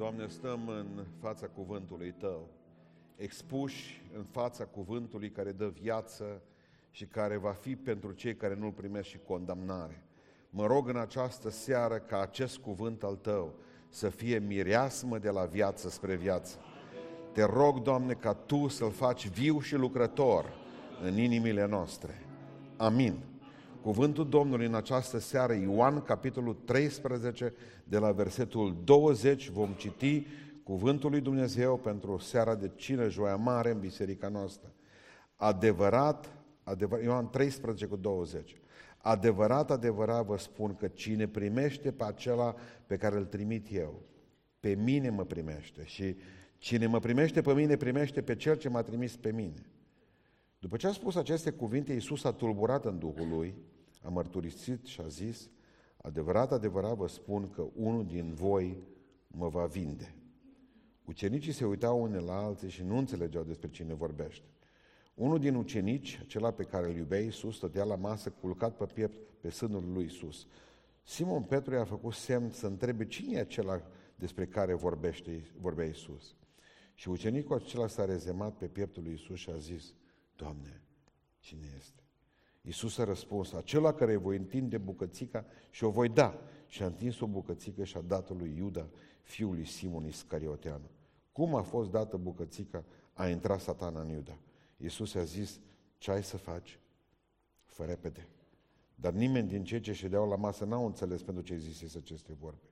Doamne, stăm în fața cuvântului Tău, expuși în fața cuvântului care dă viață și care va fi pentru cei care nu-L primesc și condamnare. Mă rog în această seară ca acest cuvânt al Tău să fie mireasmă de la viață spre viață. Te rog, Doamne, ca Tu să-L faci viu și lucrător în inimile noastre. Amin. Cuvântul Domnului în această seară, Ioan, capitolul 13, de la versetul 20, vom citi Cuvântul lui Dumnezeu pentru seara de cină, joia mare în biserica noastră. Adevărat, adevărat Ioan 13 cu 20. Adevărat, adevărat vă spun că cine primește pe acela pe care îl trimit eu, pe mine mă primește și cine mă primește pe mine, primește pe cel ce m-a trimis pe mine. După ce a spus aceste cuvinte, Iisus a tulburat în Duhul lui, a mărturisit și a zis, adevărat, adevărat vă spun că unul din voi mă va vinde. Ucenicii se uitau unii la alții și nu înțelegeau despre cine vorbește. Unul din ucenici, acela pe care îl iubea Iisus, stătea la masă culcat pe piept pe sânul lui Iisus. Simon Petru i-a făcut semn să întrebe cine e acela despre care vorbește, vorbea Iisus. Și ucenicul acela s-a rezemat pe pieptul lui Iisus și a zis, Doamne, cine este? Iisus a răspuns, acela care voi întinde bucățica și o voi da. Și a întins o bucățică și a dat-o lui Iuda, fiul lui Simon Iscarioteanu. Cum a fost dată bucățica, a intrat satana în Iuda. Iisus a zis, ce ai să faci? Fă repede. Dar nimeni din cei ce ședeau la masă n-au înțeles pentru ce zisese aceste vorbe.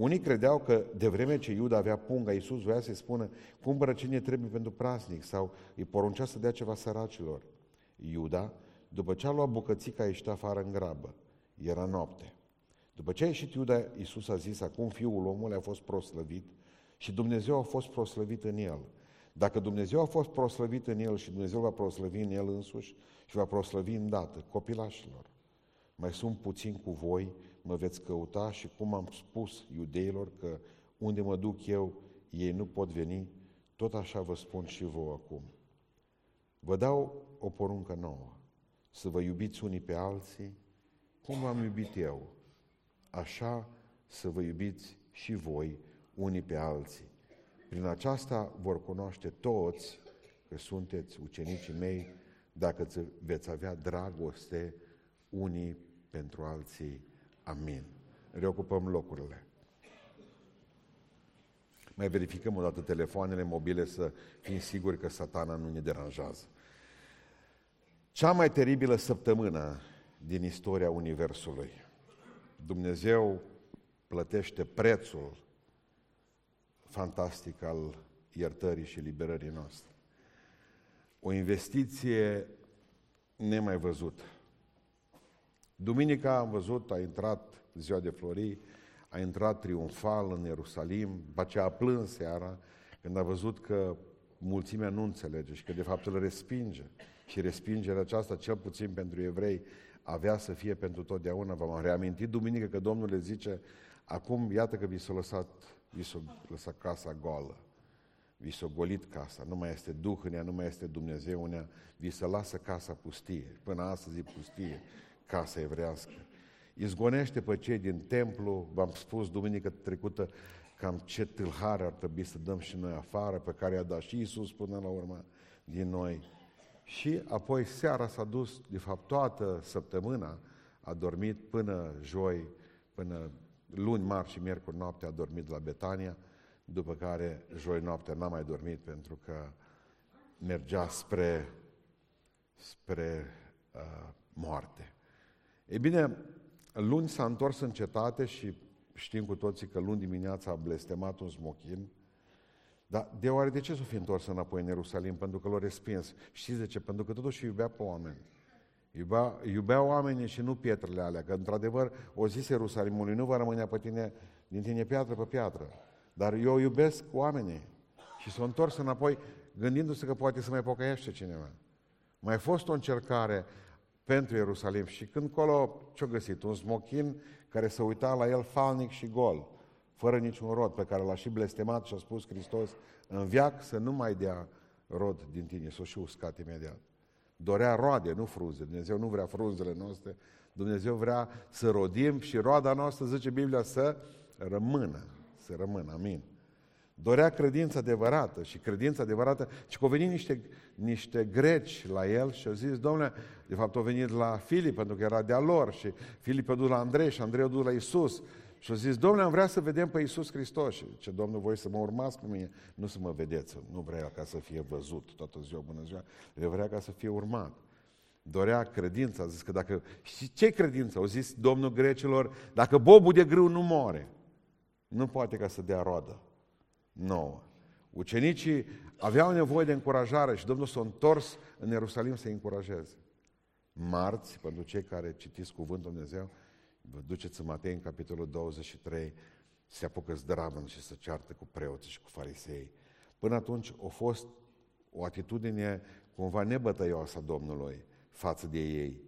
Unii credeau că de vreme ce Iuda avea punga, Iisus voia să-i spună, cumpără cine trebuie pentru praznic sau îi poruncea să dea ceva săracilor. Iuda, după ce a luat bucățica, a ieșit afară în grabă. Era noapte. După ce a ieșit Iuda, Iisus a zis, acum Fiul omului a fost proslăvit și Dumnezeu a fost proslăvit în el. Dacă Dumnezeu a fost proslăvit în el și Dumnezeu va proslăvi în el însuși și va proslăvi îndată copilașilor. Mai sunt puțin cu voi, mă veți căuta și cum am spus iudeilor că unde mă duc eu, ei nu pot veni, tot așa vă spun și vouă acum. Vă dau o poruncă nouă, să vă iubiți unii pe alții, cum v-am iubit eu, așa să vă iubiți și voi unii pe alții. Prin aceasta vor cunoaște toți că sunteți ucenicii mei dacă veți avea dragoste unii pentru alții. Amin. Reocupăm locurile. Mai verificăm o dată telefoanele mobile să fim siguri că satana nu ne deranjează. Cea mai teribilă săptămână din istoria Universului. Dumnezeu plătește prețul fantastic al iertării și liberării noastre. O investiție nemai văzută. Duminica am văzut, a intrat ziua de florii, a intrat triumfal în Ierusalim, după aceea a plâns seara când a văzut că mulțimea nu înțelege și că de fapt îl respinge. Și respingerea aceasta, cel puțin pentru evrei, avea să fie pentru totdeauna. V-am reamintit duminică că Domnul le zice, acum iată că vi s-a lăsat, vi s-a lăsat casa goală. Vi s-a golit casa, nu mai este Duh în ea, nu mai este Dumnezeu în ea, vi se lasă casa pustie. Până astăzi e pustie casa evrească. Izgonește pe cei din templu, v-am spus duminică trecută, cam ce tâlhare ar trebui să dăm și noi afară, pe care i-a dat și Iisus până la urmă din noi. Și apoi seara s-a dus, de fapt toată săptămâna, a dormit până joi, până luni, marți și miercuri noapte a dormit la Betania, după care joi noapte n-a mai dormit pentru că mergea spre, spre uh, moarte. E bine, luni s-a întors în cetate și știm cu toții că luni dimineața a blestemat un smochin, dar de oare de ce s-o fi întors înapoi în Ierusalim? Pentru că l-a respins. Știți de ce? Pentru că totuși iubea pe oameni. Iubea, iubea oamenii și nu pietrele alea. Că într-adevăr o zis Ierusalimului, nu va rămâne pe tine, din tine piatră pe piatră. Dar eu iubesc oamenii. Și s-a întors înapoi gândindu-se că poate să mai pocăiește cineva. Mai fost o încercare pentru Ierusalim. Și când colo ce-a găsit? Un smochin care se uita la el falnic și gol, fără niciun rod, pe care l-a și blestemat și a spus Hristos, în viac să nu mai dea rod din tine, s-o și uscat imediat. Dorea roade, nu frunze. Dumnezeu nu vrea frunzele noastre, Dumnezeu vrea să rodim și roada noastră, zice Biblia, să rămână. Să rămână, amin. Dorea credință adevărată și credința adevărată și că au venit niște, niște greci la el și au zis, domnule, de fapt au venit la Filip pentru că era de-a lor și Filip a dus la Andrei și Andrei a dus la Isus și au zis, domnule, am vrea să vedem pe Isus Hristos. Și ce Domnul, voi să mă urmați pe mine, nu să mă vedeți, nu vrea ca să fie văzut toată ziua, bună ziua, eu vrea ca să fie urmat. Dorea credința, a zis că dacă, și ce credință? Au zis Domnul grecilor, dacă bobul de grâu nu moare, nu poate ca să dea roadă nouă. Ucenicii aveau nevoie de încurajare și Domnul s-a întors în Ierusalim să-i încurajeze. Marți, pentru cei care citiți Cuvântul Dumnezeu, vă duceți în Matei, în capitolul 23, se apucă zdravăn și să ceartă cu preoții și cu farisei. Până atunci a fost o atitudine cumva nebătăioasă a Domnului față de ei.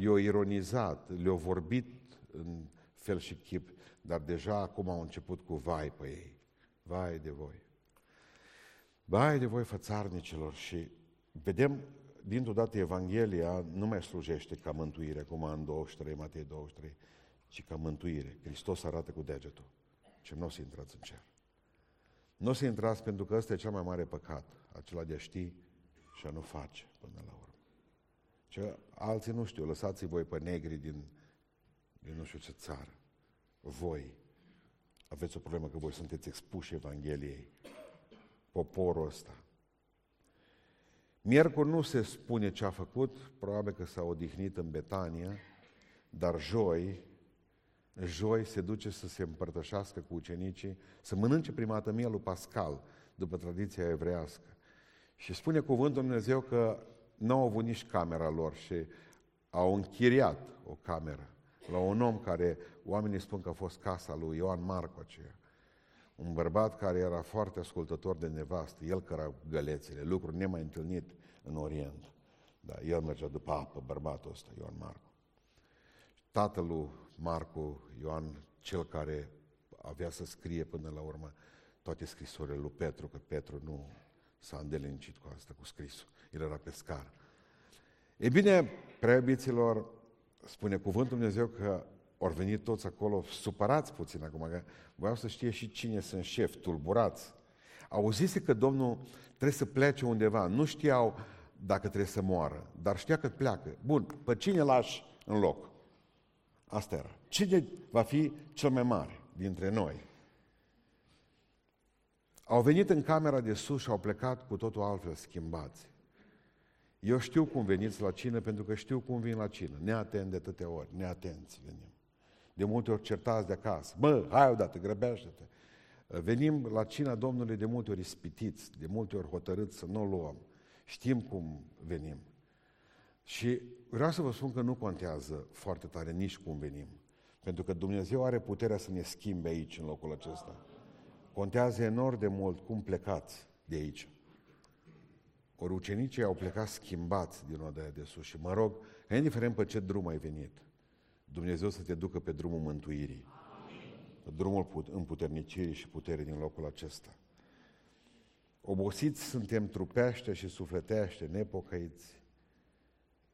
I-au ironizat, le-au vorbit în fel și chip, dar deja acum au început cu vai pe ei. Vai de voi! Vai de voi, fățarnicilor! Și vedem, dintr-o dată, Evanghelia nu mai slujește ca mântuire, cum în 23, Matei 23, ci ca mântuire. Hristos arată cu degetul. Ce nu o să intrați în cer. Nu o să intrați pentru că ăsta e cel mai mare păcat, acela de a ști și a nu face până la urmă. Ce alții nu știu, lăsați voi pe negri din, din nu știu ce țară. Voi, aveți o problemă că voi sunteți expuși Evangheliei. Poporul ăsta. Miercuri nu se spune ce a făcut, probabil că s-a odihnit în Betania, dar joi, joi se duce să se împărtășească cu ucenicii, să mănânce prima dată mielul pascal, după tradiția evrească. Și spune cuvântul Dumnezeu că nu au avut nici camera lor și au închiriat o cameră la un om care oamenii spun că a fost casa lui Ioan Marco aceea. Un bărbat care era foarte ascultător de nevastă, el căra gălețile, lucruri nemai întâlnit în Orient. Da, el mergea după apă, bărbatul ăsta, Ioan Marco. Tatăl lui Marco, Ioan, cel care avea să scrie până la urmă toate scrisorile lui Petru, că Petru nu s-a îndelincit cu asta, cu scrisul. El era pescar. E bine, preiubiților, spune cuvântul Dumnezeu că au venit toți acolo supărați puțin acum, că voiau să știe și cine sunt șef, tulburați. Auzise că Domnul trebuie să plece undeva, nu știau dacă trebuie să moară, dar știa că pleacă. Bun, pe cine lași în loc? Asta era. Cine va fi cel mai mare dintre noi? Au venit în camera de sus și au plecat cu totul altfel schimbați. Eu știu cum veniți la cină pentru că știu cum vin la cină. Neatent de atâtea ori, neatenți venim. De multe ori certați de acasă. Bă, hai odată, grăbește-te. Venim la cina Domnului de multe ori ispitiți, de multe ori hotărâți să nu o luăm. Știm cum venim. Și vreau să vă spun că nu contează foarte tare nici cum venim. Pentru că Dumnezeu are puterea să ne schimbe aici, în locul acesta. Contează enorm de mult cum plecați de aici. Ori ucenicii au plecat schimbați din odaia de sus și mă rog, ca indiferent pe ce drum ai venit, Dumnezeu să te ducă pe drumul mântuirii, pe drumul împuternicirii și puterii din locul acesta. Obosiți suntem trupește și sufletește, nepocăiți.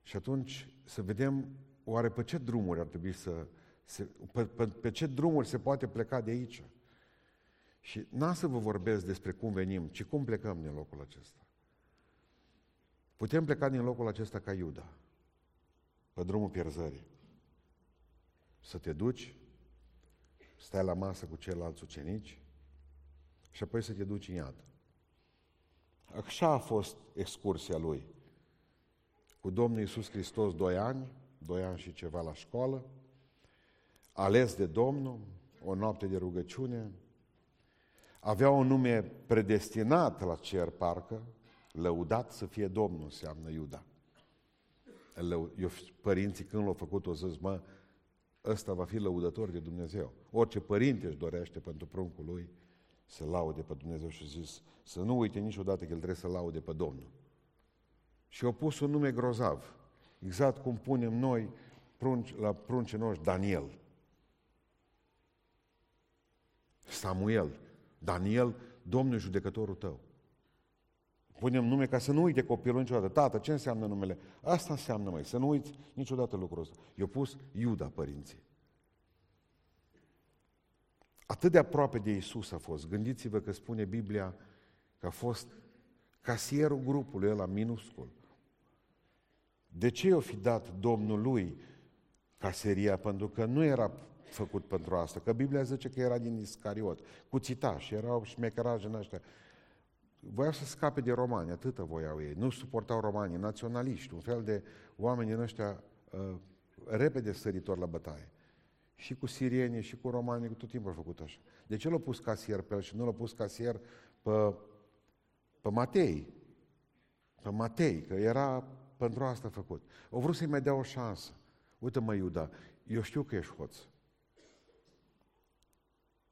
Și atunci să vedem oare pe ce drumuri ar trebui să... Se, pe, pe, pe ce drumuri se poate pleca de aici. Și n-am să vă vorbesc despre cum venim, ci cum plecăm din locul acesta. Putem pleca din locul acesta ca Iuda, pe drumul pierzării. Să te duci, stai la masă cu ceilalți ucenici și apoi să te duci în iad. Așa a fost excursia lui. Cu Domnul Iisus Hristos doi ani, doi ani și ceva la școală, ales de Domnul, o noapte de rugăciune, avea un nume predestinat la cer, parcă, Lăudat să fie Domnul, înseamnă Iuda. Eu, părinții când l-au făcut, o zis, mă, ăsta va fi lăudător de Dumnezeu. Orice părinte își dorește pentru pruncul lui să laude pe Dumnezeu și zis, să nu uite niciodată că el trebuie să laude pe Domnul. Și au pus un nume grozav, exact cum punem noi prunci, la pruncii noștri Daniel. Samuel, Daniel, Domnul judecătorul tău punem nume ca să nu uite copilul niciodată. Tată, ce înseamnă numele? Asta înseamnă, mai să nu uiți niciodată lucrul ăsta. Eu pus Iuda, părinții. Atât de aproape de Isus a fost. Gândiți-vă că spune Biblia că a fost casierul grupului ăla minuscul. De ce i-o fi dat Domnului caseria? Pentru că nu era făcut pentru asta. Că Biblia zice că era din Iscariot. Cuțitași, erau șmecărași în ăștia. Voiau să scape de romani, atâta voiau ei. Nu suportau romanii, naționaliști, un fel de oameni din ăștia uh, repede săritori la bătaie. Și cu sirieni, și cu romani, tot timpul au făcut așa. De ce l-a pus casier pe el și nu l-a pus casier pe, pe Matei? Pe Matei, că era pentru asta făcut. O vrut să-i mai dea o șansă. Uite-mă, Iuda, eu știu că ești hoț.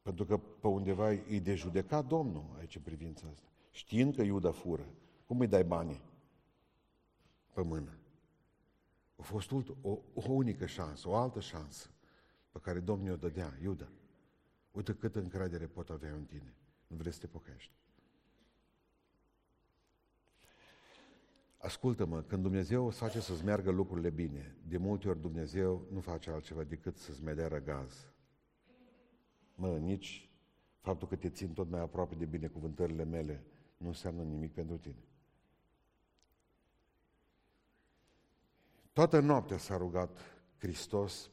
Pentru că pe undeva e de judecat Domnul aici în privința asta. Știind că Iuda fură, cum îi dai banii pe mână? A fost o, o unică șansă, o altă șansă pe care Domnul o dădea. Iuda, uite cât încredere pot avea în tine. Nu vrei să te pocăiești. Ascultă-mă, când Dumnezeu îți face să-ți meargă lucrurile bine, de multe ori Dumnezeu nu face altceva decât să-ți mai dea răgaz. Mă, nici faptul că te țin tot mai aproape de binecuvântările mele nu înseamnă nimic pentru tine. Toată noaptea s-a rugat Hristos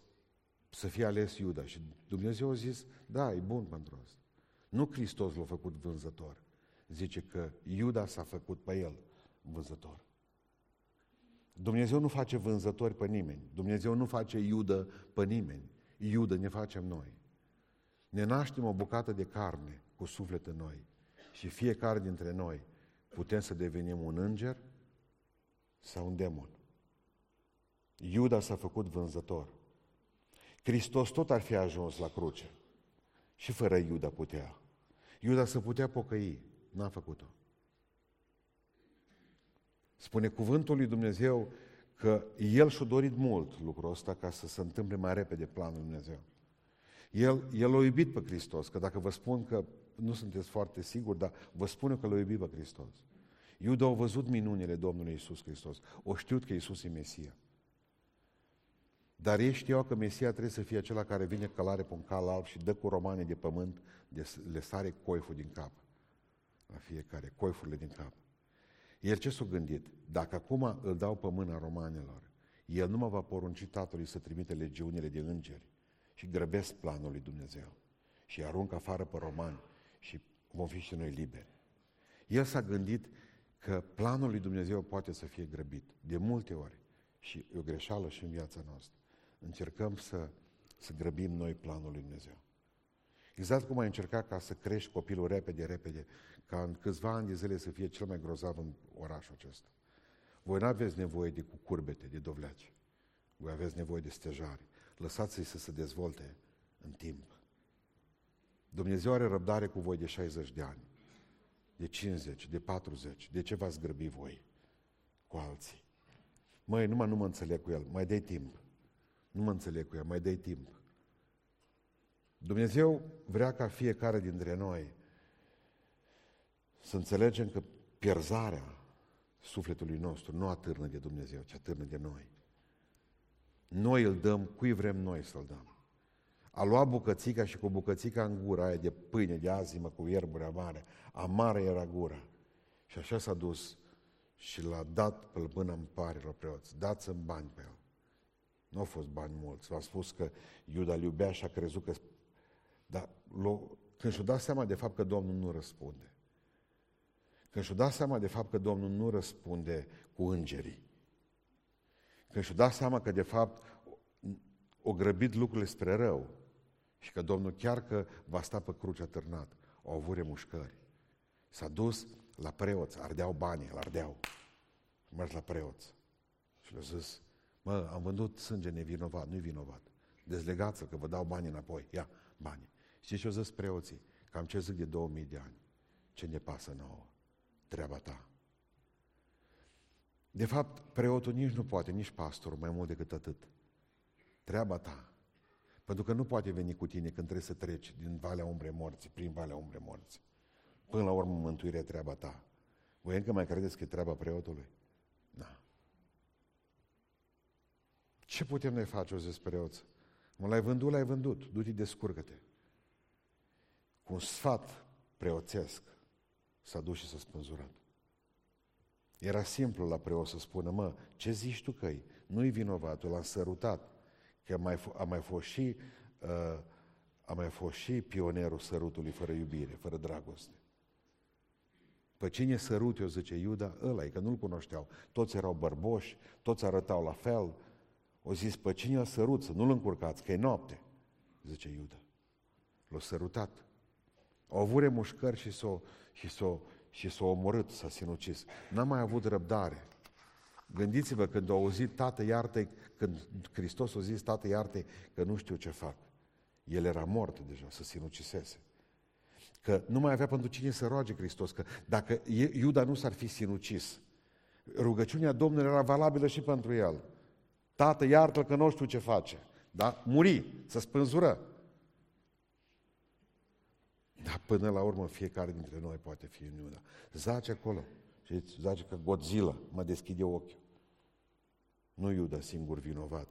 să fie ales Iuda și Dumnezeu a zis, da, e bun pentru asta. Nu Hristos l-a făcut vânzător. Zice că Iuda s-a făcut pe el vânzător. Dumnezeu nu face vânzători pe nimeni. Dumnezeu nu face iudă pe nimeni. Iudă ne facem noi. Ne naștem o bucată de carne cu suflet în noi și fiecare dintre noi putem să devenim un înger sau un demon. Iuda s-a făcut vânzător. Hristos tot ar fi ajuns la cruce. Și fără Iuda putea. Iuda să putea pocăi. N-a făcut-o. Spune cuvântul lui Dumnezeu că El și-a dorit mult lucrul ăsta ca să se întâmple mai repede planul lui Dumnezeu. El, el a iubit pe Hristos, că dacă vă spun că nu sunteți foarte siguri, dar vă spun că l-a iubit pe Hristos. Iuda au văzut minunile Domnului Isus Hristos. O știut că Isus e Mesia. Dar ei știau că Mesia trebuie să fie acela care vine călare pe un cal alb și dă cu romane de pământ, de, le sare coiful din cap. La fiecare, coifurile din cap. El ce s-a gândit? Dacă acum îl dau pe mâna romanilor, el nu mă va porunci tatălui să trimite legiunile de îngeri și grăbesc planul lui Dumnezeu și arunc afară pe romani și vom fi și noi liberi. El s-a gândit că planul lui Dumnezeu poate să fie grăbit de multe ori și e o greșeală și în viața noastră. Încercăm să, să grăbim noi planul lui Dumnezeu. Exact cum ai încercat ca să crești copilul repede, repede, ca în câțiva ani de zile să fie cel mai grozav în orașul acesta. Voi nu aveți nevoie de cucurbete, de dovleaci. Voi aveți nevoie de stejari. Lăsați-i să se dezvolte în timp. Dumnezeu are răbdare cu voi de 60 de ani, de 50, de 40. De ce v-ați grăbi voi cu alții? Măi, numai nu mă înțeleg cu el, mai dai timp. Nu mă înțeleg cu el, mai dai timp. Dumnezeu vrea ca fiecare dintre noi să înțelegem că pierzarea sufletului nostru nu atârnă de Dumnezeu, ci atârnă de noi. Noi îl dăm cui vrem noi să-l dăm. A luat bucățica și cu bucățica în gura aia de pâine, de azimă, cu ierburi amare. Amară era gura. Și așa s-a dus și l-a dat pe mâna împarilor preoți. Dați-mi bani pe el. Nu au fost bani mulți. V-am spus că Iuda îl iubea și a crezut că... Dar când și-a dat seama de fapt că Domnul nu răspunde, când și-a dat seama de fapt că Domnul nu răspunde cu îngerii, când și-a dat seama că de fapt o grăbit lucrurile spre rău și că Domnul chiar că va sta pe cruce atârnat, au avut remușcări. S-a dus la preoți, ardeau banii, îl ardeau. Mers la preoți și le-a zis, mă, am vândut sânge nevinovat, nu-i vinovat. Dezlegați-l că vă dau banii înapoi. Ia, banii. Și ce au zis preoții? Cam ce zic de 2000 de ani. Ce ne pasă nouă? Treaba ta. De fapt, preotul nici nu poate, nici pastorul, mai mult decât atât. Treaba ta. Pentru că nu poate veni cu tine când trebuie să treci din Valea Umbre Morții, prin Valea Umbre Morții. Până la urmă, mântuirea treaba ta. Voi încă mai credeți că e treaba preotului? Da. Ce putem noi face, o zis preoți? Mă l-ai vândut, l-ai vândut, du-te, descurcă-te. cu un sfat preoțesc, s-a dus și s-a spânzurat. Era simplu la preot să spună, mă, ce zici tu că Nu-i vinovatul, l-am sărutat. Că a mai, f- a mai fost și uh, a mai fost și pionerul sărutului fără iubire, fără dragoste. Pe cine sărut eu, zice Iuda, ăla e, că nu-l cunoșteau. Toți erau bărboși, toți arătau la fel. O zis, pe cine a sărut, să nu-l încurcați, că e noapte, zice Iuda. L-a sărutat. Au avut remușcări și s-o, și s-o, și s-o omorât, s-a sinucis. N-a mai avut răbdare. Gândiți-vă când au auzit, tată iarte, când Hristos a zis, tată iarte, că nu știu ce fac. El era mort deja, să sinucisese. Că nu mai avea pentru cine să roage Hristos, că dacă Iuda nu s-ar fi sinucis, rugăciunea Domnului era valabilă și pentru el. Tată, iartă-l că nu știu ce face. Da? Muri, să spânzură. Dar până la urmă fiecare dintre noi poate fi în Iuda. Zace acolo. Și zace că Godzilla mă deschide ochiul. Nu Iuda singur vinovat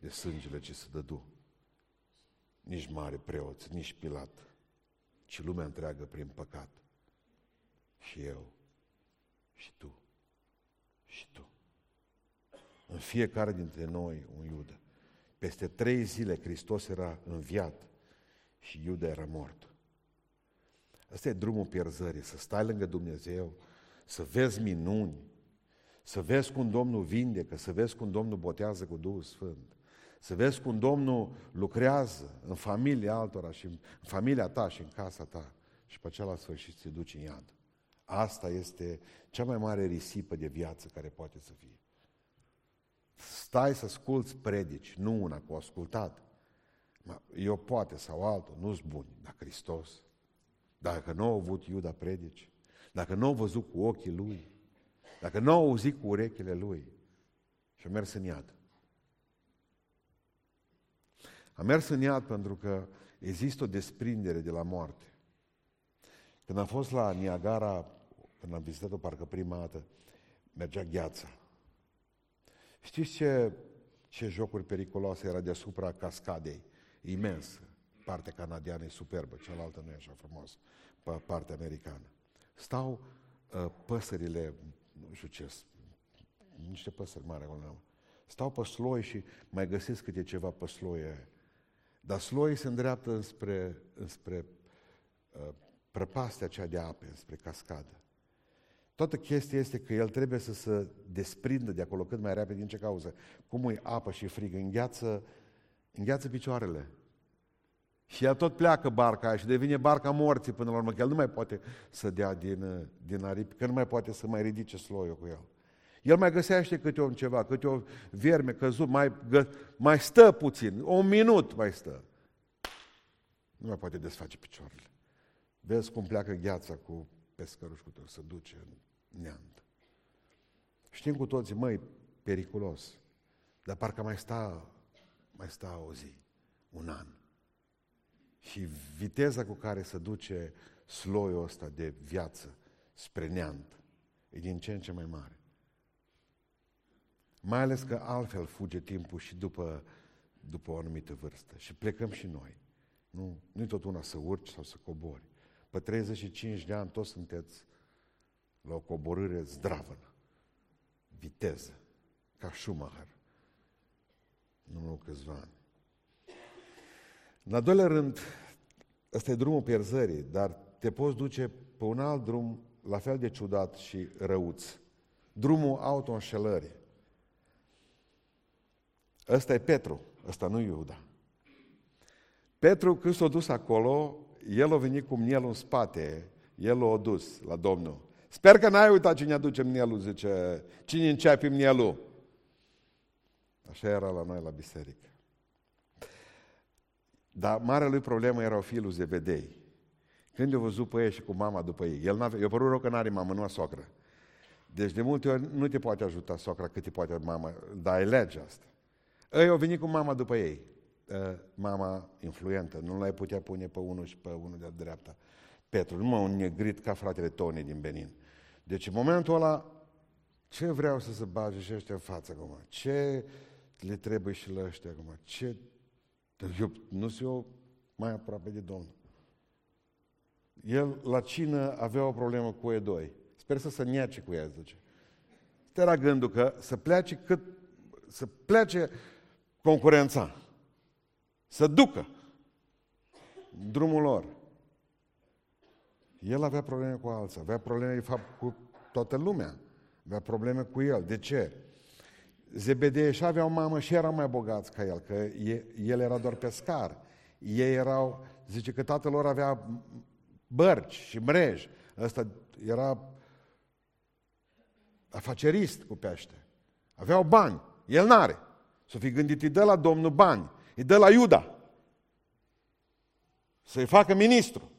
de sângele ce se dădu. Nici mare preoți, nici Pilat, ci lumea întreagă prin păcat. Și eu, și tu, și tu. În fiecare dintre noi un Iuda. Peste trei zile Hristos era înviat și Iuda era mort. Asta e drumul pierzării, să stai lângă Dumnezeu, să vezi minuni, să vezi cum Domnul vindecă, să vezi cum Domnul botează cu Duhul Sfânt, să vezi cum Domnul lucrează în familia altora și în familia ta și în casa ta și pe acela sfârșit se duce în iad. Asta este cea mai mare risipă de viață care poate să fie. Stai să asculți predici, nu una cu ascultat. Eu poate sau altul, nu-s buni, dar Hristos. Dacă nu au avut Iuda predici, dacă nu au văzut cu ochii lui, dacă nu au auzit cu urechile lui și a mers în iad. A mers în iad pentru că există o desprindere de la moarte. Când am fost la Niagara, când am vizitat-o parcă prima dată, mergea gheața. Știți ce, ce jocuri periculoase era deasupra cascadei? Imensă. Partea canadiană e superbă, cealaltă nu e așa frumos, pe partea americană. Stau uh, păsările, nu știu ce, niște păsări mari acolo. Stau pe sloi și mai găsesc câte ceva pe sloi Dar sloi se îndreaptă înspre, înspre uh, prăpastea cea de ape, înspre cascadă. Toată chestia este că el trebuie să se desprindă de acolo cât mai repede. Din ce cauză? Cum e apă și frig, îngheață, îngheață picioarele. Și el tot pleacă barca aia și devine barca morții până la urmă, că el nu mai poate să dea din, din aripi, că nu mai poate să mai ridice sloiul cu el. El mai găsește câte o ceva, câte o vierme căzut, mai, gă, mai stă puțin, un minut mai stă. Nu mai poate desface picioarele. Vezi cum pleacă gheața cu pescăruși cu tot, să duce în neant. Știm cu toții, măi, periculos, dar parcă mai sta, mai sta o zi, un an. Și viteza cu care se duce sloiul ăsta de viață spre neant e din ce în ce mai mare. Mai ales că altfel fuge timpul și după, după o anumită vârstă. Și plecăm și noi. Nu, nu-i tot una să urci sau să cobori. Pe 35 de ani toți sunteți la o coborâre zdravă, viteză, ca Schumacher. Nu câțiva ani. În al doilea rând, ăsta e drumul pierzării, dar te poți duce pe un alt drum la fel de ciudat și răuț. Drumul auto-înșelării. Ăsta e Petru, ăsta nu Iuda. Petru, când s-a dus acolo, el a venit cu mielul în spate, el l-a dus la Domnul. Sper că n-ai uitat cine aduce mielul, zice, cine începe mielul. Așa era la noi la biserică. Dar marea lui problemă erau fiii lui Zebedei. Când eu văzut pe ei și cu mama după ei, el n-avea, eu părut rău că n-are mamă, nu a socră. Deci de multe ori nu te poate ajuta socra cât te poate mama, dar e legea asta. Ei au venit cu mama după ei. Ă, mama influentă, nu l-ai putea pune pe unul și pe unul de dreapta. Petru, nu mă un negrit ca fratele Tony din Benin. Deci în momentul ăla, ce vreau să se bage și ăștia în față acum? Ce le trebuie și la ăștia acum? Ce... Eu, nu sunt eu mai aproape de Domnul. El la cină avea o problemă cu e doi. Sper să se neace cu ea, zice. Te era gândul că să plece cât, să plece concurența. Să ducă drumul lor. El avea probleme cu alții, avea probleme, de fapt, cu toată lumea. Avea probleme cu el. De ce? Zebedee și avea o mamă și erau mai bogați ca el, că el era doar pescar. Ei erau, zice că tatăl lor avea bărci și mreji. Ăsta era afacerist cu pește. Aveau bani. El n-are. Să fi gândit, îi dă la Domnul bani. Îi dă la Iuda. Să-i facă ministru.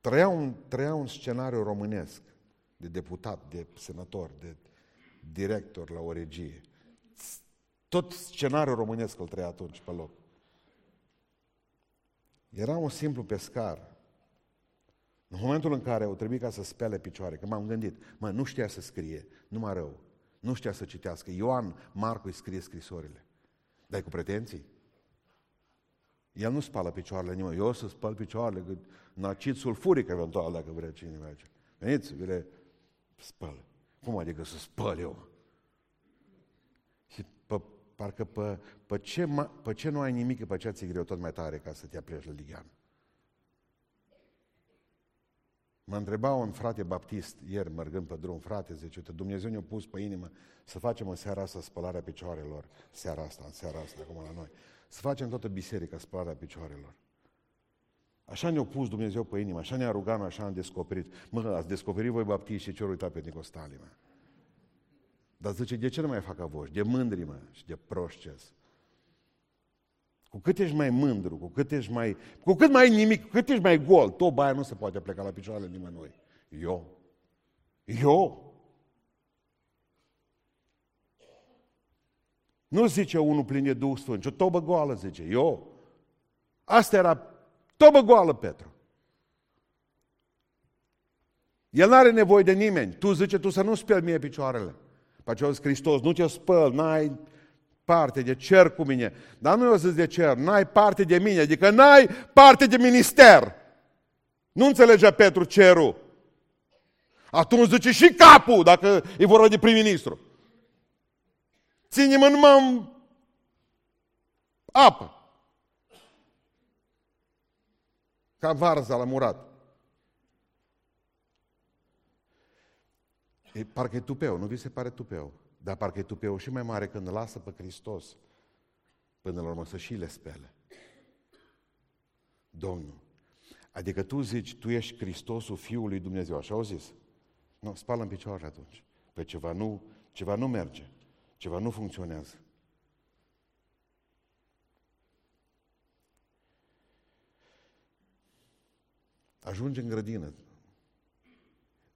Trăia un, trăia un scenariu românesc de deputat, de senator, de director la o regie. Tot scenariul românesc îl trăia atunci pe loc. Era un simplu pescar. În momentul în care au trebuit ca să spele picioare, că m-am gândit, mă, nu știa să scrie, numai rău, nu știa să citească. Ioan Marcu îi scrie scrisorile. Dar cu pretenții? El nu spală picioarele nimeni. Eu o să spăl picioarele, cu nacid sulfuric eventual, dacă vrea cineva. Veniți, vi le spăl. Cum adică să spăl eu? Și pe, parcă pe, pe, ce, pe ce nu ai nimic, pe ce ți greu tot mai tare ca să te apleci la lighean. Mă întreba un frate baptist ieri, mergând pe drum, frate, zice, uite, Dumnezeu ne-a pus pe inimă să facem în seara asta spălarea picioarelor, seara asta, în seara asta, acum la noi, să facem toată biserica spălarea picioarelor. Așa ne-a pus Dumnezeu pe inimă, așa ne-a rugat, așa am descoperit. Mă, ați descoperit voi baptiști și ce uitat pe Nicostali, mă. Dar zice, de ce nu mai fac avoși? De mândri, mă, și de proșces. Cu cât ești mai mândru, cu cât ești mai... Cu cât mai nimic, cu cât ești mai gol, tot baia nu se poate pleca la picioarele nimănui. Eu. Eu. Nu zice unul plin de Duh Sfânt, ci o tobă goală, zice. Eu. Asta era tobă goală, Petru. El nu are nevoie de nimeni. Tu zice, tu să nu speli mie picioarele. Pe aceea Hristos, nu te spăl, n-ai parte de cer cu mine. Dar nu eu zis de cer, n-ai parte de mine, adică n-ai parte de minister. Nu înțelegea Petru cerul. Atunci zice și capul, dacă e vorba de prim-ministru. Ține-mă numai în apă. Ca varza la murat. E, parcă e tupeu, nu vi se pare tupeu? Dar parcă e tupeu și mai mare când îl lasă pe Hristos până la urmă să și le spele. Domnul. Adică tu zici, tu ești Hristosul Fiului Dumnezeu, așa au zis? Nu, spală în picioare atunci. Pe ceva nu, ceva nu merge, ceva nu funcționează. Ajunge în grădină.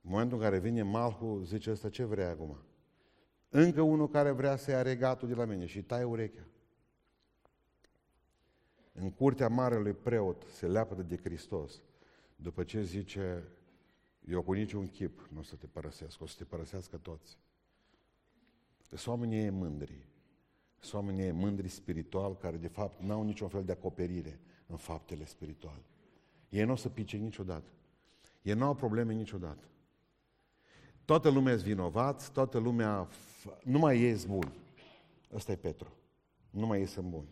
În momentul în care vine Malhu, zice ăsta, ce vrea acum? Încă unul care vrea să ia regatul de la mine și tai urechea. În curtea marelui preot se leapă de Hristos. După ce zice, eu cu niciun chip nu o să te părăsesc, o să te părăsească toți. Sunt oamenii ei mândri. Sunt oamenii ei mândri spiritual, care de fapt n-au niciun fel de acoperire în faptele spirituale. Ei nu o să pice niciodată. Ei nu au probleme niciodată. Toată lumea e vinovat, toată lumea, nu mai ies buni. Ăsta e Petru. Nu mai ies în buni.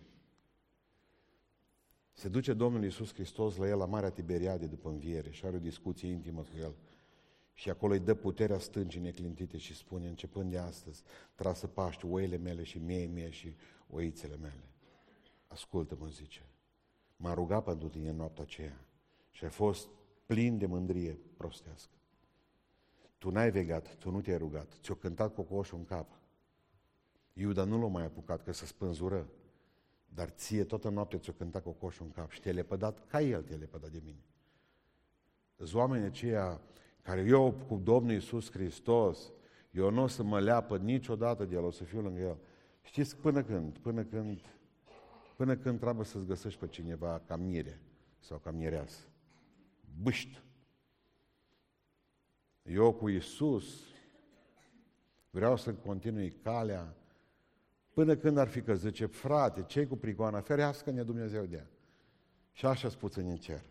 Se duce Domnul Iisus Hristos la el la Marea Tiberiade după înviere și are o discuție intimă cu el. Și acolo îi dă puterea stâncii neclintite și spune, începând de astăzi, trasă Paști oile mele și miei mie și oițele mele. Ascultă-mă, zice. M-a rugat pentru tine în noaptea aceea și a fost plin de mândrie prostească. Tu n-ai vegat, tu nu te-ai rugat, ți-o cântat cocoșul în cap. Iuda nu l-a mai apucat că să spânzură, dar ție toată noaptea ți-o cântat cocoșul în cap și te-ai lepădat ca el te-a lepădat de mine. Sunt oamenii aceia care eu cu Domnul Iisus Hristos, eu nu o să mă leapă niciodată de el, o să fiu lângă el. Știți până când? Până când, până când trebuie să-ți găsești pe cineva ca mire sau ca mireasă. Bâști. Eu cu Isus vreau să continui calea până când ar fi că zice, frate, ce cu prigoana? Ferească-ne Dumnezeu de ea. Și așa spus în cer.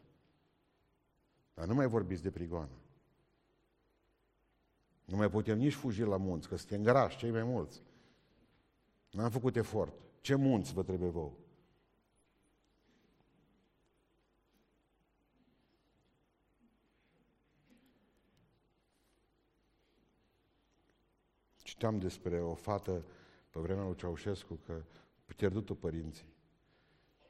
Dar nu mai vorbiți de prigoană. Nu mai putem nici fugi la munți, că suntem grași, cei mai mulți. N-am făcut efort. Ce munți vă trebuie vouă? Citeam despre o fată pe vremea lui Ceaușescu că pierdut-o părinții.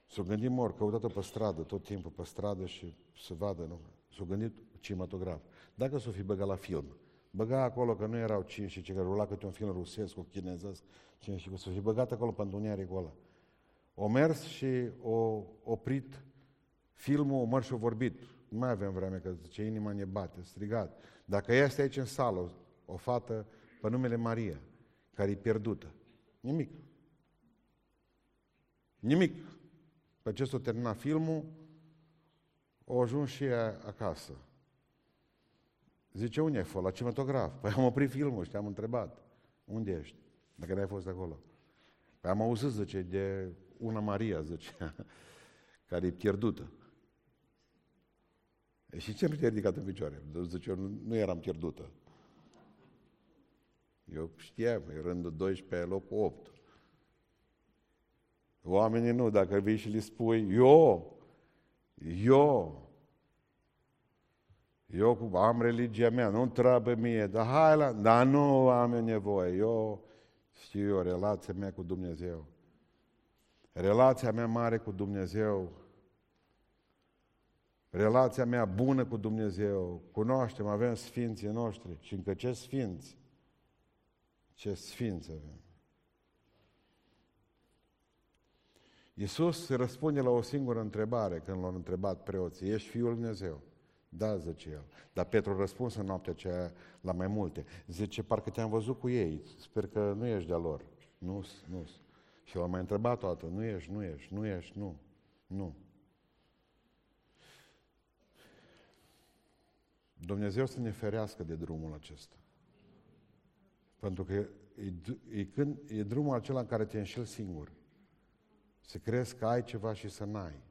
S-o gândit mor, căutat-o pe stradă, tot timpul pe stradă și să vadă, nu? S-o gândit cinematograf. Dacă s-o fi băgat la film, băga acolo că nu erau cinci și ce că rula câte un film rusesc, cu chinezesc, cine și cu să fi băgat acolo pe întunericul ăla. O mers și o oprit filmul, o mers și o vorbit. Nu mai avem vreme, că zice, inima ne bate, strigat. Dacă este aici în sală o fată pe numele Maria, care e pierdută, nimic. Nimic. Pe ce s-a terminat filmul, o ajuns și ea acasă. Zice, unde ai fost? La cinematograf. Păi am oprit filmul și te-am întrebat. Unde ești? Dacă n-ai fost acolo. Păi am auzit, zice, de una Maria, zice, care e pierdută. E și ce nu te-ai ridicat în picioare? Zice, eu nu, nu eram pierdută. Eu știam, e rândul 12 locul 8. Oamenii nu, dacă vii și le spui, eu, eu, eu am religia mea, nu trebuie mie, dar hai la... Dar nu am eu nevoie, eu știu eu, relația mea cu Dumnezeu. Relația mea mare cu Dumnezeu, relația mea bună cu Dumnezeu, cunoaștem, avem sfinții noștri și încă ce sfinți, ce sfinți avem. Iisus răspunde la o singură întrebare când l-au întrebat preoții, ești Fiul Dumnezeu? Da, zice el. Dar Petru răspuns în noaptea aceea la mai multe. Zice, parcă te-am văzut cu ei, sper că nu ești de-a lor. Nu, nu. Și l-a mai întrebat toată, nu ești, nu ești, nu ești, nu, nu. Dumnezeu să ne ferească de drumul acesta. Pentru că e, e, când, e drumul acela în care te înșel singur. Să crezi că ai ceva și să n-ai.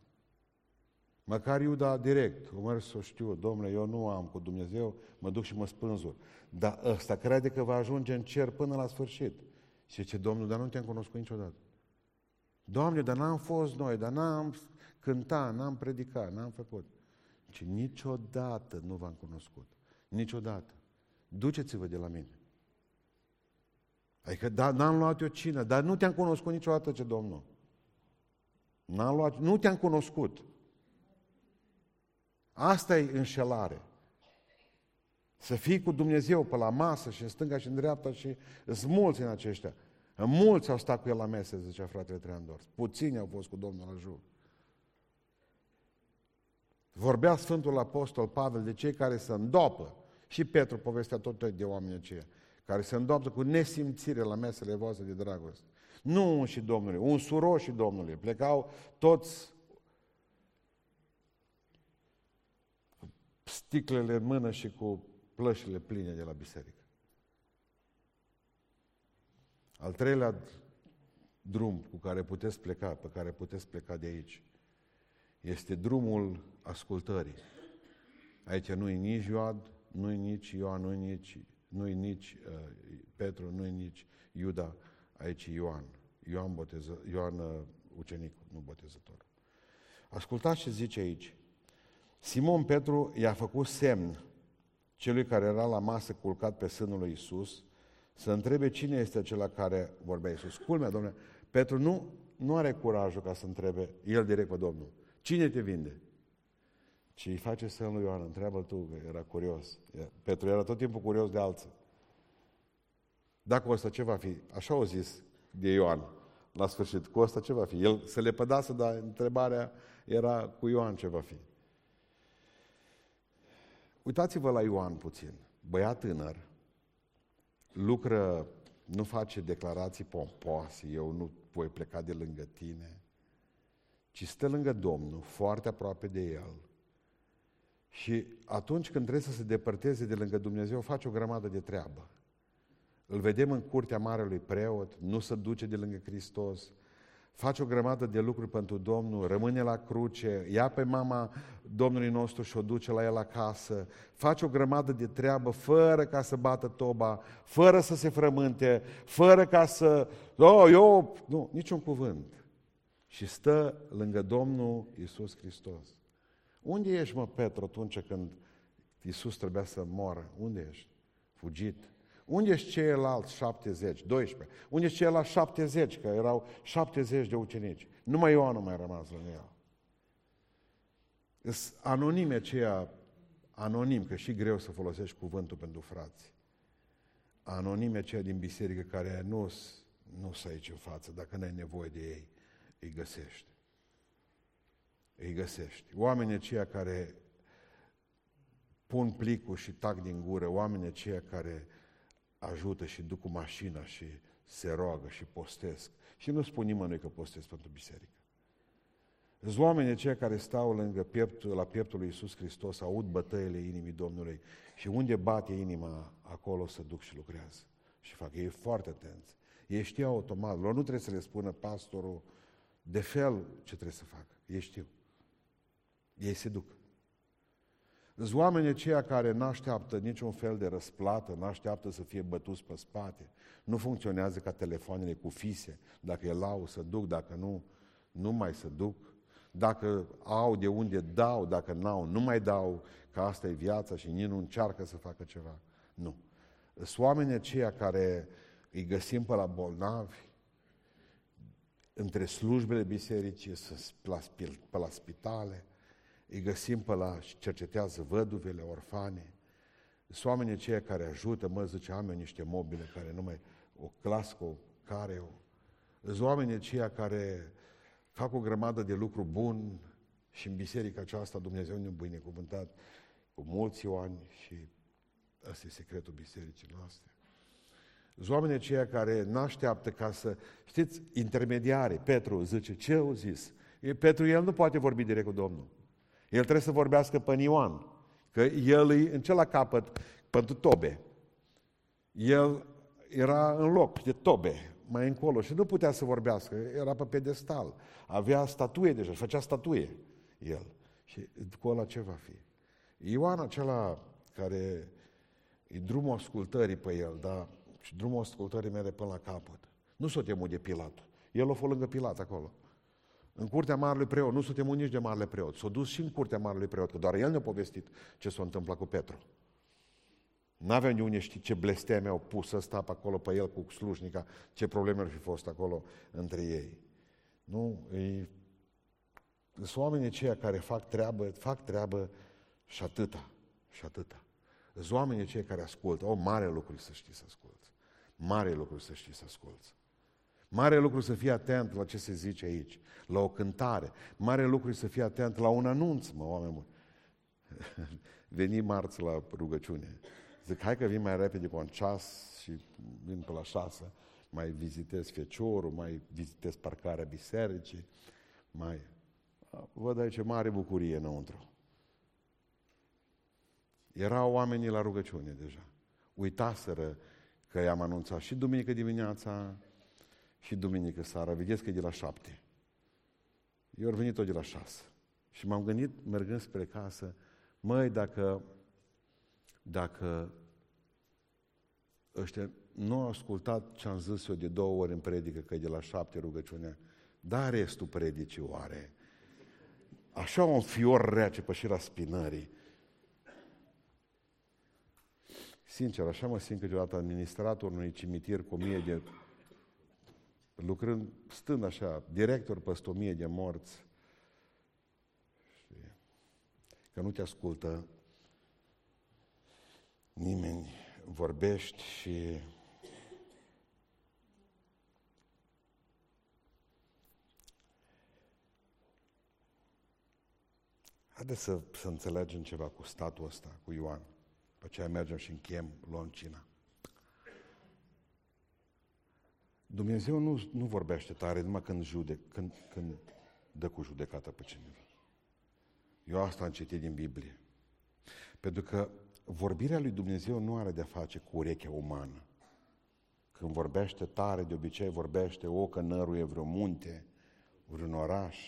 Măcar Iuda direct, o mers să știu, domnule, eu nu am cu Dumnezeu, mă duc și mă spânzur. Dar ăsta crede că va ajunge în cer până la sfârșit. Și ce Domnul, dar nu te-am cunoscut niciodată. Doamne, dar n-am fost noi, dar n-am cântat, n-am predicat, n-am făcut. Și niciodată nu v-am cunoscut. Niciodată. Duceți-vă de la mine. Adică, da, n-am luat eu cină, dar nu te-am cunoscut niciodată, ce Domnul. N-am luat, nu te-am cunoscut. Asta e înșelare. Să fii cu Dumnezeu pe la masă și în stânga și în dreapta și sunt mulți în aceștia. Mulți au stat cu el la mese, zicea fratele Treandor. Puțini au fost cu Domnul la jur. Vorbea Sfântul Apostol Pavel de cei care se îndopă. Și Petru povestea tot de oamenii aceia. Care se îndoptă cu nesimțire la mesele voastre de dragoste. Nu un și Domnului, un suro și Domnului. Plecau toți sticlele în mână și cu plășile pline de la biserică. Al treilea drum cu care puteți pleca, pe care puteți pleca de aici, este drumul ascultării. Aici nu-i nici Ioad, nu-i nici Ioan, nu-i nici, nu-i nici uh, Petru, nu-i nici Iuda, aici Ioan. Ioan, boteză, Ioan uh, ucenicul, nu botezător. Ascultați ce zice aici. Simon Petru i-a făcut semn celui care era la masă culcat pe sânul lui Isus să întrebe cine este acela care vorbea Isus. Culmea, domnule, Petru nu, nu are curajul ca să întrebe el direct pe Domnul. Cine te vinde? Ce îi face să lui Ioan? Întreabă tu, că era curios. Petru era tot timpul curios de alții. Dacă o să ce va fi? Așa au zis de Ioan la sfârșit. Cu asta ce va fi? El se lepădase, dar întrebarea era cu Ioan ce va fi. Uitați-vă la Ioan puțin. Băiat tânăr, lucră, nu face declarații pompoase, eu nu voi pleca de lângă tine, ci stă lângă Domnul, foarte aproape de El. Și atunci când trebuie să se depărteze de lângă Dumnezeu, face o grămadă de treabă. Îl vedem în curtea marelui preot, nu se duce de lângă Hristos, Faci o grămadă de lucruri pentru Domnul, rămâne la cruce, ia pe mama Domnului nostru și o duce la el acasă, faci o grămadă de treabă fără ca să bată toba, fără să se frământe, fără ca să... Oh, eu... Nu, niciun cuvânt. Și stă lângă Domnul Isus Hristos. Unde ești, mă, Petru, atunci când Isus trebuia să moară? Unde ești? Fugit. Unde ești ceilalți 70, 12? Unde ești ceilalți 70, că erau 70 de ucenici? Numai Ioan nu mai rămas lângă el. Sunt anonime aceia, anonim, că și greu să folosești cuvântul pentru frați. Anonime aceia din biserică care nu nu sunt aici în față, dacă n-ai nevoie de ei, îi găsești. Îi găsești. Oamenii aceia care pun plicul și tac din gură, oamenii aceia care ajută și duc cu mașina și se roagă și postesc. Și nu spun nimănui că postez pentru biserică. Sunt oamenii aceia care stau lângă pieptul, la pieptul lui Iisus Hristos, aud bătăile inimii Domnului și unde bate inima, acolo să duc și lucrează. Și fac. Ei foarte atenți. Ei știu automat. Lor nu trebuie să le spună pastorul de fel ce trebuie să facă. Ei știu. Ei se duc. Sunt oameni aceia care nu așteaptă niciun fel de răsplată, nu așteaptă să fie bătuți pe spate. Nu funcționează ca telefoanele cu fise. Dacă e lau, să duc, dacă nu, nu mai să duc. Dacă au de unde dau, dacă n-au, nu mai dau, că asta e viața și nici nu încearcă să facă ceva. Nu. Sunt oameni aceia care îi găsim pe la bolnavi, între slujbele bisericii, pe la spitale, îi găsim pe la și cercetează văduvele, orfane. Sunt oamenii aceia care ajută, mă zice, am eu niște mobile care nu mai, o clască, o care, o... Sunt oamenii aceia care fac o grămadă de lucru bun și în biserica aceasta Dumnezeu ne-a binecuvântat cu mulți ani și ăsta e secretul bisericii noastre. Sunt oamenii aceia care nu așteaptă ca să... Știți, intermediare, Petru zice, ce au zis? Petru, el nu poate vorbi direct cu Domnul. El trebuie să vorbească pe Ioan, că el e în celălalt capăt pentru tobe. El era în loc de tobe, mai încolo, și nu putea să vorbească, era pe pedestal. Avea statuie deja, făcea statuie el. Și cu ăla ce va fi? Ioan acela care e drumul ascultării pe el, dar și drumul ascultării mele până la capăt. Nu s-o temu de Pilat. El a fost lângă Pilat acolo. În curtea Marelui Preot, nu s-o temu nici de Marele Preot. S-a dus și în curtea Marelui Preot, că doar el ne-a povestit ce s-a întâmplat cu Petru. N-aveam de unde ști ce blesteme au pus ăsta pe acolo pe el cu slujnica, ce probleme ar fi fost acolo între ei. Nu, e... sunt oamenii aceia care fac treabă, fac treabă și atâta, și atâta. Sunt oamenii aceia care ascultă. O, mare lucru să știi să asculți. Mare lucru să știi să asculți. Mare lucru să fii atent la ce se zice aici, la o cântare. Mare lucru să fii atent la un anunț, mă, oameni mă. Veni marți la rugăciune. Zic, hai că vin mai repede cu un ceas și vin pe la șase, mai vizitez feciorul, mai vizitez parcarea bisericii, mai... Văd aici mare bucurie înăuntru. Erau oamenii la rugăciune deja. Uitaseră că i-am anunțat și duminică dimineața, și duminică seara. Vedeți că e de la șapte. Eu am venit tot de la șase. Și m-am gândit, mergând spre casă, măi, dacă, dacă ăștia nu au ascultat ce am zis eu de două ori în predică, că e de la șapte rugăciunea, dar restul predicii oare? Așa un fior rece pe șira spinării. Sincer, așa mă simt câteodată administrator unui cimitir cu mie de lucrând, stând așa, director peste o mie de morți, știi, că nu te ascultă nimeni, vorbești și Haideți să, să înțelegem ceva cu statul ăsta, cu Ioan. Pe aceea mergem și închem, luăm cina. Dumnezeu nu, nu vorbește tare numai când, judec, când, când dă cu judecata pe cineva. Eu asta am citit din Biblie. Pentru că vorbirea lui Dumnezeu nu are de-a face cu urechea umană. Când vorbește tare, de obicei vorbește o că năruie vreo munte, vreun oraș,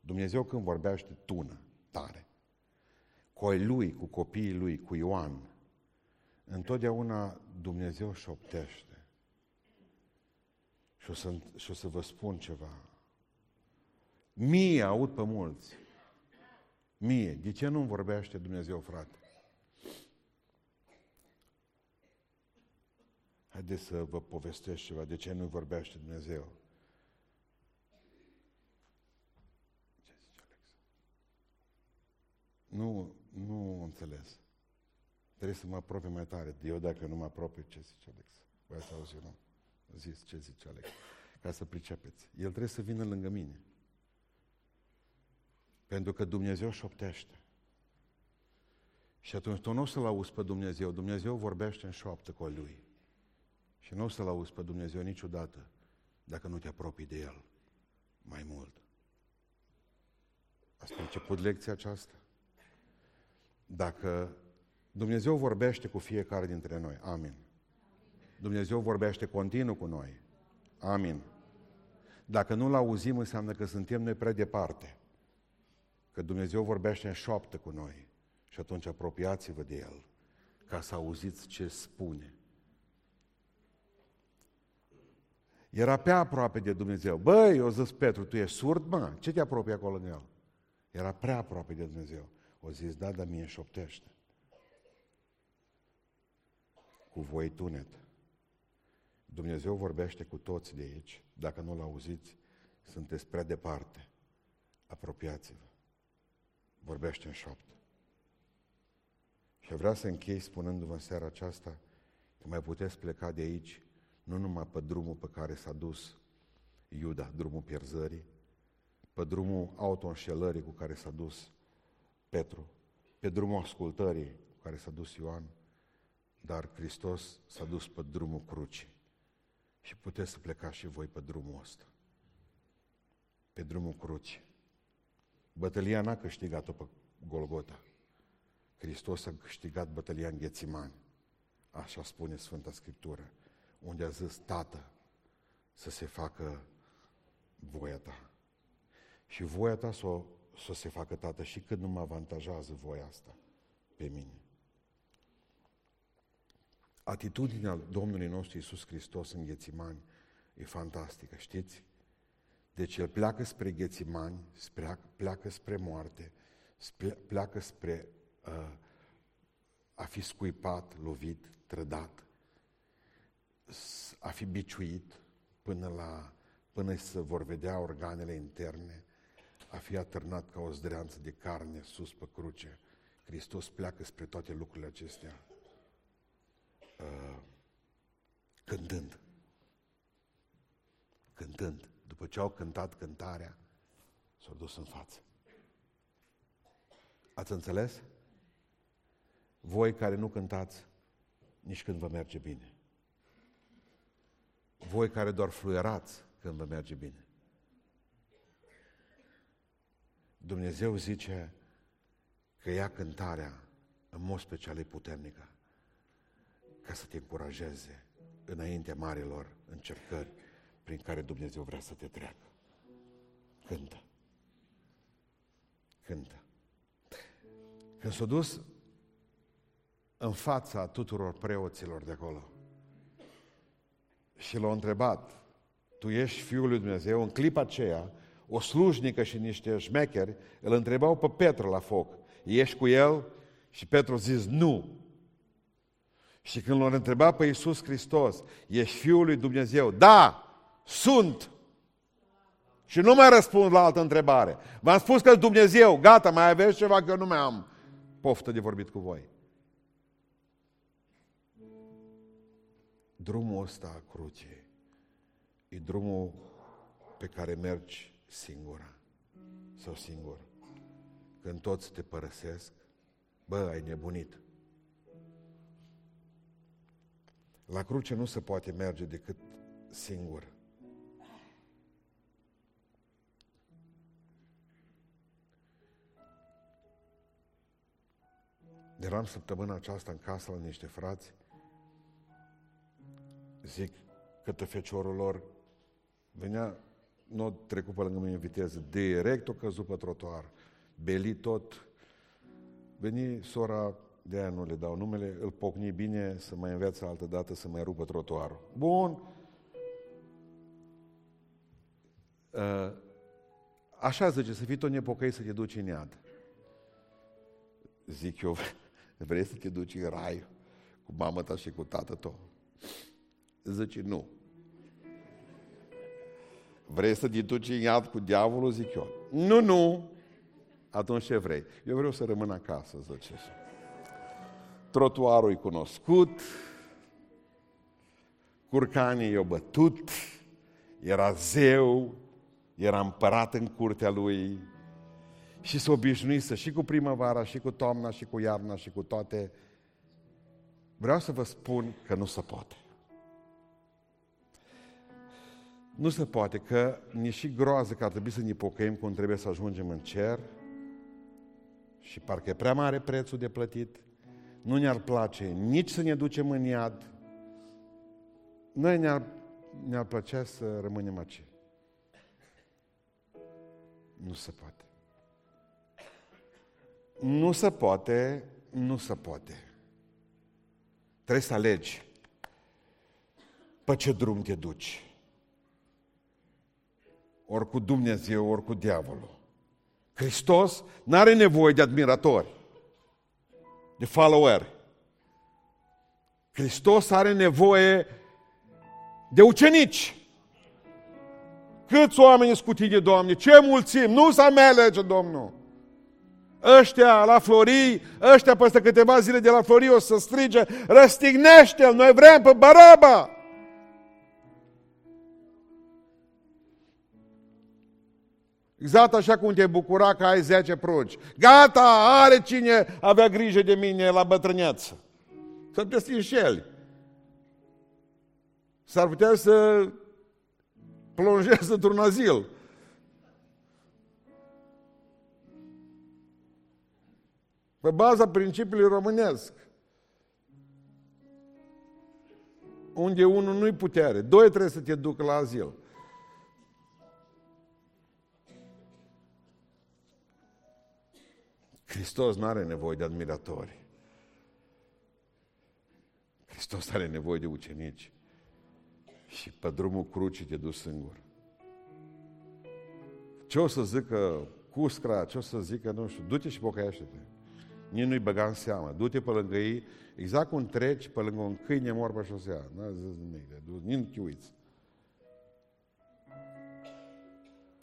Dumnezeu când vorbește tună, tare, cu ai lui, cu copiii lui, cu Ioan, întotdeauna Dumnezeu șoptește. Și o să, și o să vă spun ceva. Mie aud pe mulți. Mie. De ce nu vorbește Dumnezeu, frate? Haideți să vă povestesc ceva. De ce nu vorbește Dumnezeu? Ce zice Alex? Nu, nu înțeles. Trebuie să mă apropie mai tare. Eu dacă nu mă apropie, ce zice Alex? Voi să auzi, nu? Zis ce zice Alex. Ca să pricepeți. El trebuie să vină lângă mine. Pentru că Dumnezeu șoptește. Și atunci tu nu o să-L auzi pe Dumnezeu. Dumnezeu vorbește în șoaptă cu Lui. Și nu o să-L auzi pe Dumnezeu niciodată dacă nu te apropii de El mai mult. Asta a început lecția aceasta. Dacă Dumnezeu vorbește cu fiecare dintre noi, amin. Dumnezeu vorbește continuu cu noi, amin. Dacă nu-L auzim, înseamnă că suntem noi prea departe. Că Dumnezeu vorbește în șoaptă cu noi. Și atunci apropiați-vă de El ca să auziți ce spune. Era pe aproape de Dumnezeu. Băi, o zis Petru, tu ești surd, mă? Ce te apropie acolo în el? Era prea aproape de Dumnezeu. O zis, da, dar mie șoptește. Cu voi tunet. Dumnezeu vorbește cu toți de aici. Dacă nu-L auziți, sunteți prea departe. Apropiați-vă. Vorbește în șoaptă. Și vreau să închei spunându-vă în seara aceasta că mai puteți pleca de aici nu numai pe drumul pe care s-a dus Iuda, drumul pierzării, pe drumul autoînșelării cu care s-a dus Petru, pe drumul ascultării cu care s-a dus Ioan, dar Hristos s-a dus pe drumul crucii. Și puteți să plecați și voi pe drumul ăsta. Pe drumul crucii. Bătălia n-a câștigat-o pe Golgota. Hristos a câștigat bătălia în Ghețimani. Așa spune Sfânta Scriptură unde a zis, Tată, să se facă voia ta. Și voia ta să, o, să se facă, Tată, și când nu mă avantajează voia asta pe mine. Atitudinea Domnului nostru Iisus Hristos în Ghețimani e fantastică, știți? Deci el pleacă spre Ghețimani, pleacă, pleacă spre moarte, pleacă spre uh, a fi scuipat, lovit, trădat a fi biciuit până, la, până să vor vedea organele interne, a fi atârnat ca o zdreanță de carne sus pe cruce. Hristos pleacă spre toate lucrurile acestea uh, cântând. Cântând. După ce au cântat cântarea, s-au dus în față. Ați înțeles? Voi care nu cântați, nici când vă merge bine. Voi care doar fluierați când vă merge bine. Dumnezeu zice că ia cântarea în mod special e puternică ca să te încurajeze înaintea marilor încercări prin care Dumnezeu vrea să te treacă. Cântă. Cântă. Când s-a dus în fața tuturor preoților de acolo, și l-a întrebat, tu ești Fiul lui Dumnezeu? În clipa aceea, o slujnică și niște șmecheri îl întrebau pe Petru la foc, ești cu el? Și Petru a zis, nu. Și când l-a întrebat pe Iisus Hristos, ești Fiul lui Dumnezeu? Da, sunt. Și nu mai răspund la altă întrebare. V-am spus că Dumnezeu, gata, mai aveți ceva că eu nu mai am poftă de vorbit cu voi. drumul ăsta a crucii e drumul pe care mergi singura sau singur. Când toți te părăsesc, bă, ai nebunit. La cruce nu se poate merge decât singur. Eram săptămâna aceasta în casă la niște frați zic către feciorul lor, venea nu a trecut pe lângă mine în viteză, direct o căzut pe trotuar, belit tot. Veni sora, de aia nu le dau numele, îl pocni bine să mai învețe altă dată să mai rupă trotuarul. Bun. Uh, așa zice, să fii tot nepocăit să te duci în iad. Zic eu, vrei să te duci în rai cu mama ta și cu tată tău? Zice, nu. Vrei să te duci în iad cu diavolul? Zic eu. Nu, nu. Atunci ce vrei? Eu vreau să rămân acasă, zice. Trotuarul e cunoscut, curcanii i-au bătut, era zeu, era împărat în curtea lui și s-a obișnuit să și cu primăvara, și cu toamna, și cu iarna, și cu toate. Vreau să vă spun că nu se poate. Nu se poate, că ne și groază că ar trebui să ne pocăim cum trebuie să ajungem în cer și parcă e prea mare prețul de plătit. Nu ne-ar place nici să ne ducem în iad. Noi ne-ar, ne-ar plăcea să rămânem aici. Nu se poate. Nu se poate, nu se poate. Trebuie să alegi pe ce drum te duci ori cu Dumnezeu, ori cu diavolul. Hristos nu are nevoie de admiratori, de followeri. Hristos are nevoie de ucenici. Câți oameni scutii de Doamne? Ce mulțim? Nu să melege, Domnul. Ăștia la Florii, ăștia peste câteva zile de la Florii o să strige, răstignește-l, noi vrem pe Baraba! Exact așa cum te bucura că ai 10 prunci. Gata, are cine avea grijă de mine la bătrâneță. Să te înșeli. S-ar putea să plonjezi într-un azil. Pe baza principiului românesc. Unde unul nu-i putere, doi trebuie să te ducă la azil. Hristos nu are nevoie de admiratori. Hristos are nevoie de ucenici. Și pe drumul crucii te duci singur. Ce o să zică Cuscra, ce o să zică, nu știu, du-te și pocăiește-te. Nici nu-i băga în seamă. Du-te pe lângă ei, exact cum treci pe lângă un câine mor pe șosea. Nu a zis nimic, de nici nu te uiți.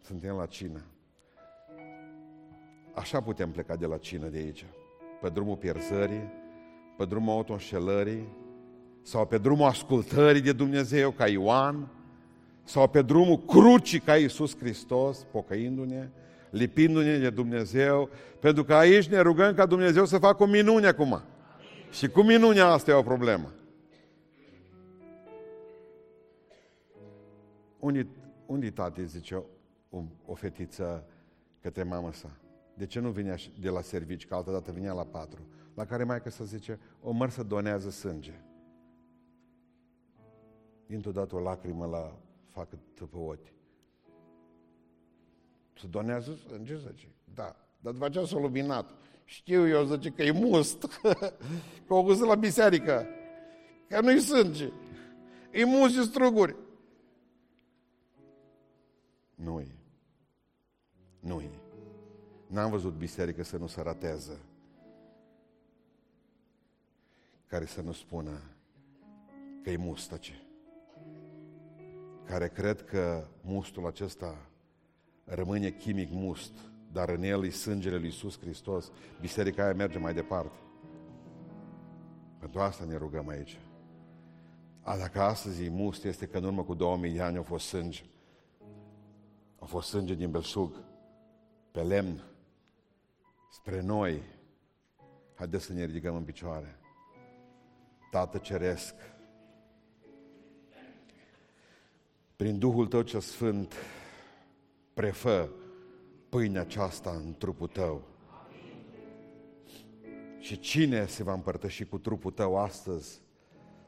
Suntem la cină. Așa putem pleca de la cină de aici. Pe drumul pierzării, pe drumul autoînșelării, sau pe drumul ascultării de Dumnezeu ca Ioan, sau pe drumul crucii ca Iisus Hristos, pocăindu-ne, lipindu-ne de Dumnezeu, pentru că aici ne rugăm ca Dumnezeu să facă o minune acum. Și cu minunea asta e o problemă. Unde, unde tati, zice o, o fetiță către mama sa? De ce nu vinea de la servici, că altă dată vinea la patru? La care mai că să zice, o mărsă donează sânge. Dintr-o dată o lacrimă la facă pe ochi. Să donează sânge, zice. Da, dar după aceea s-a luminat. Știu eu, zice, că e must. că o găsit la biserică. Că nu-i sânge. E must și struguri. Nu e. Nu e. N-am văzut biserică să nu se rateze. Care să nu spună că e mustace. Care cred că mustul acesta rămâne chimic must, dar în el e sângele lui Iisus Hristos. Biserica aia merge mai departe. Pentru asta ne rugăm aici. A, dacă astăzi e must, este că în urmă cu 2000 de ani au fost sânge. Au fost sânge din belșug, pe lemn, spre noi. Haideți să ne ridicăm în picioare. Tată Ceresc, prin Duhul Tău cel Sfânt, prefă pâinea aceasta în trupul Tău. Și cine se va împărtăși cu trupul Tău astăzi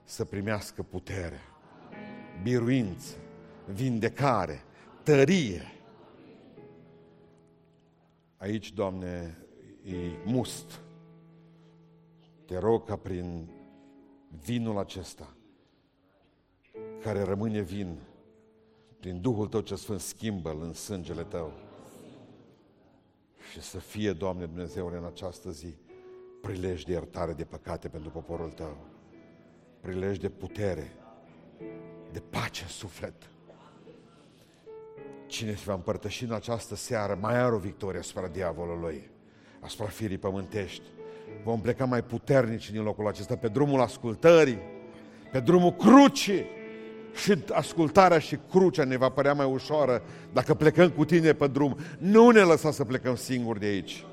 să primească putere, biruință, vindecare, tărie. Aici, Doamne, e must. Te rog ca prin vinul acesta, care rămâne vin, prin Duhul Tău ce Sfânt, schimbă-l în sângele Tău. Și să fie, Doamne Dumnezeule, în această zi, prilej de iertare de păcate pentru poporul Tău. Prilej de putere, de pace în suflet. Cine se va împărtăși în această seară mai are o victorie asupra diavolului, asupra firii pământești. Vom pleca mai puternici din locul acesta pe drumul ascultării, pe drumul crucii, și ascultarea și crucea ne va părea mai ușoară dacă plecăm cu tine pe drum. Nu ne lăsa să plecăm singuri de aici.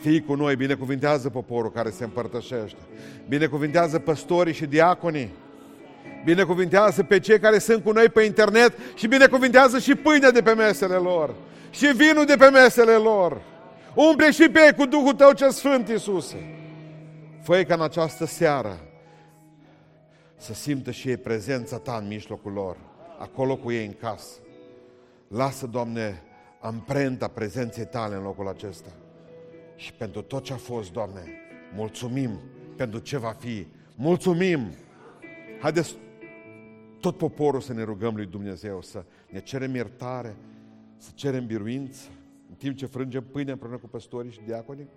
Fii cu noi, binecuvintează poporul care se împărtășește. Binecuvintează păstorii și diaconii. Binecuvintează pe cei care sunt cu noi pe internet și binecuvintează și pâinea de pe mesele lor. Și vinul de pe mesele lor. Umple și pe ei cu Duhul Tău ce Sfânt, Iisuse. Făi ca în această seară să simtă și ei prezența Ta în mijlocul lor, acolo cu ei în casă. Lasă, Doamne, amprenta prezenței Tale în locul acesta. Și pentru tot ce a fost, Doamne, mulțumim pentru ce va fi. Mulțumim! Haideți tot poporul să ne rugăm lui Dumnezeu, să ne cerem iertare, să cerem biruință, în timp ce frângem pâine împreună cu păstorii și diaconii.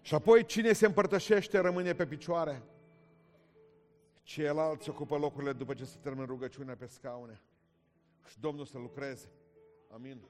Și apoi cine se împărtășește rămâne pe picioare. Ceilalți ocupă locurile după ce se termină rugăciunea pe scaune. Și Domnul să lucreze. Amin.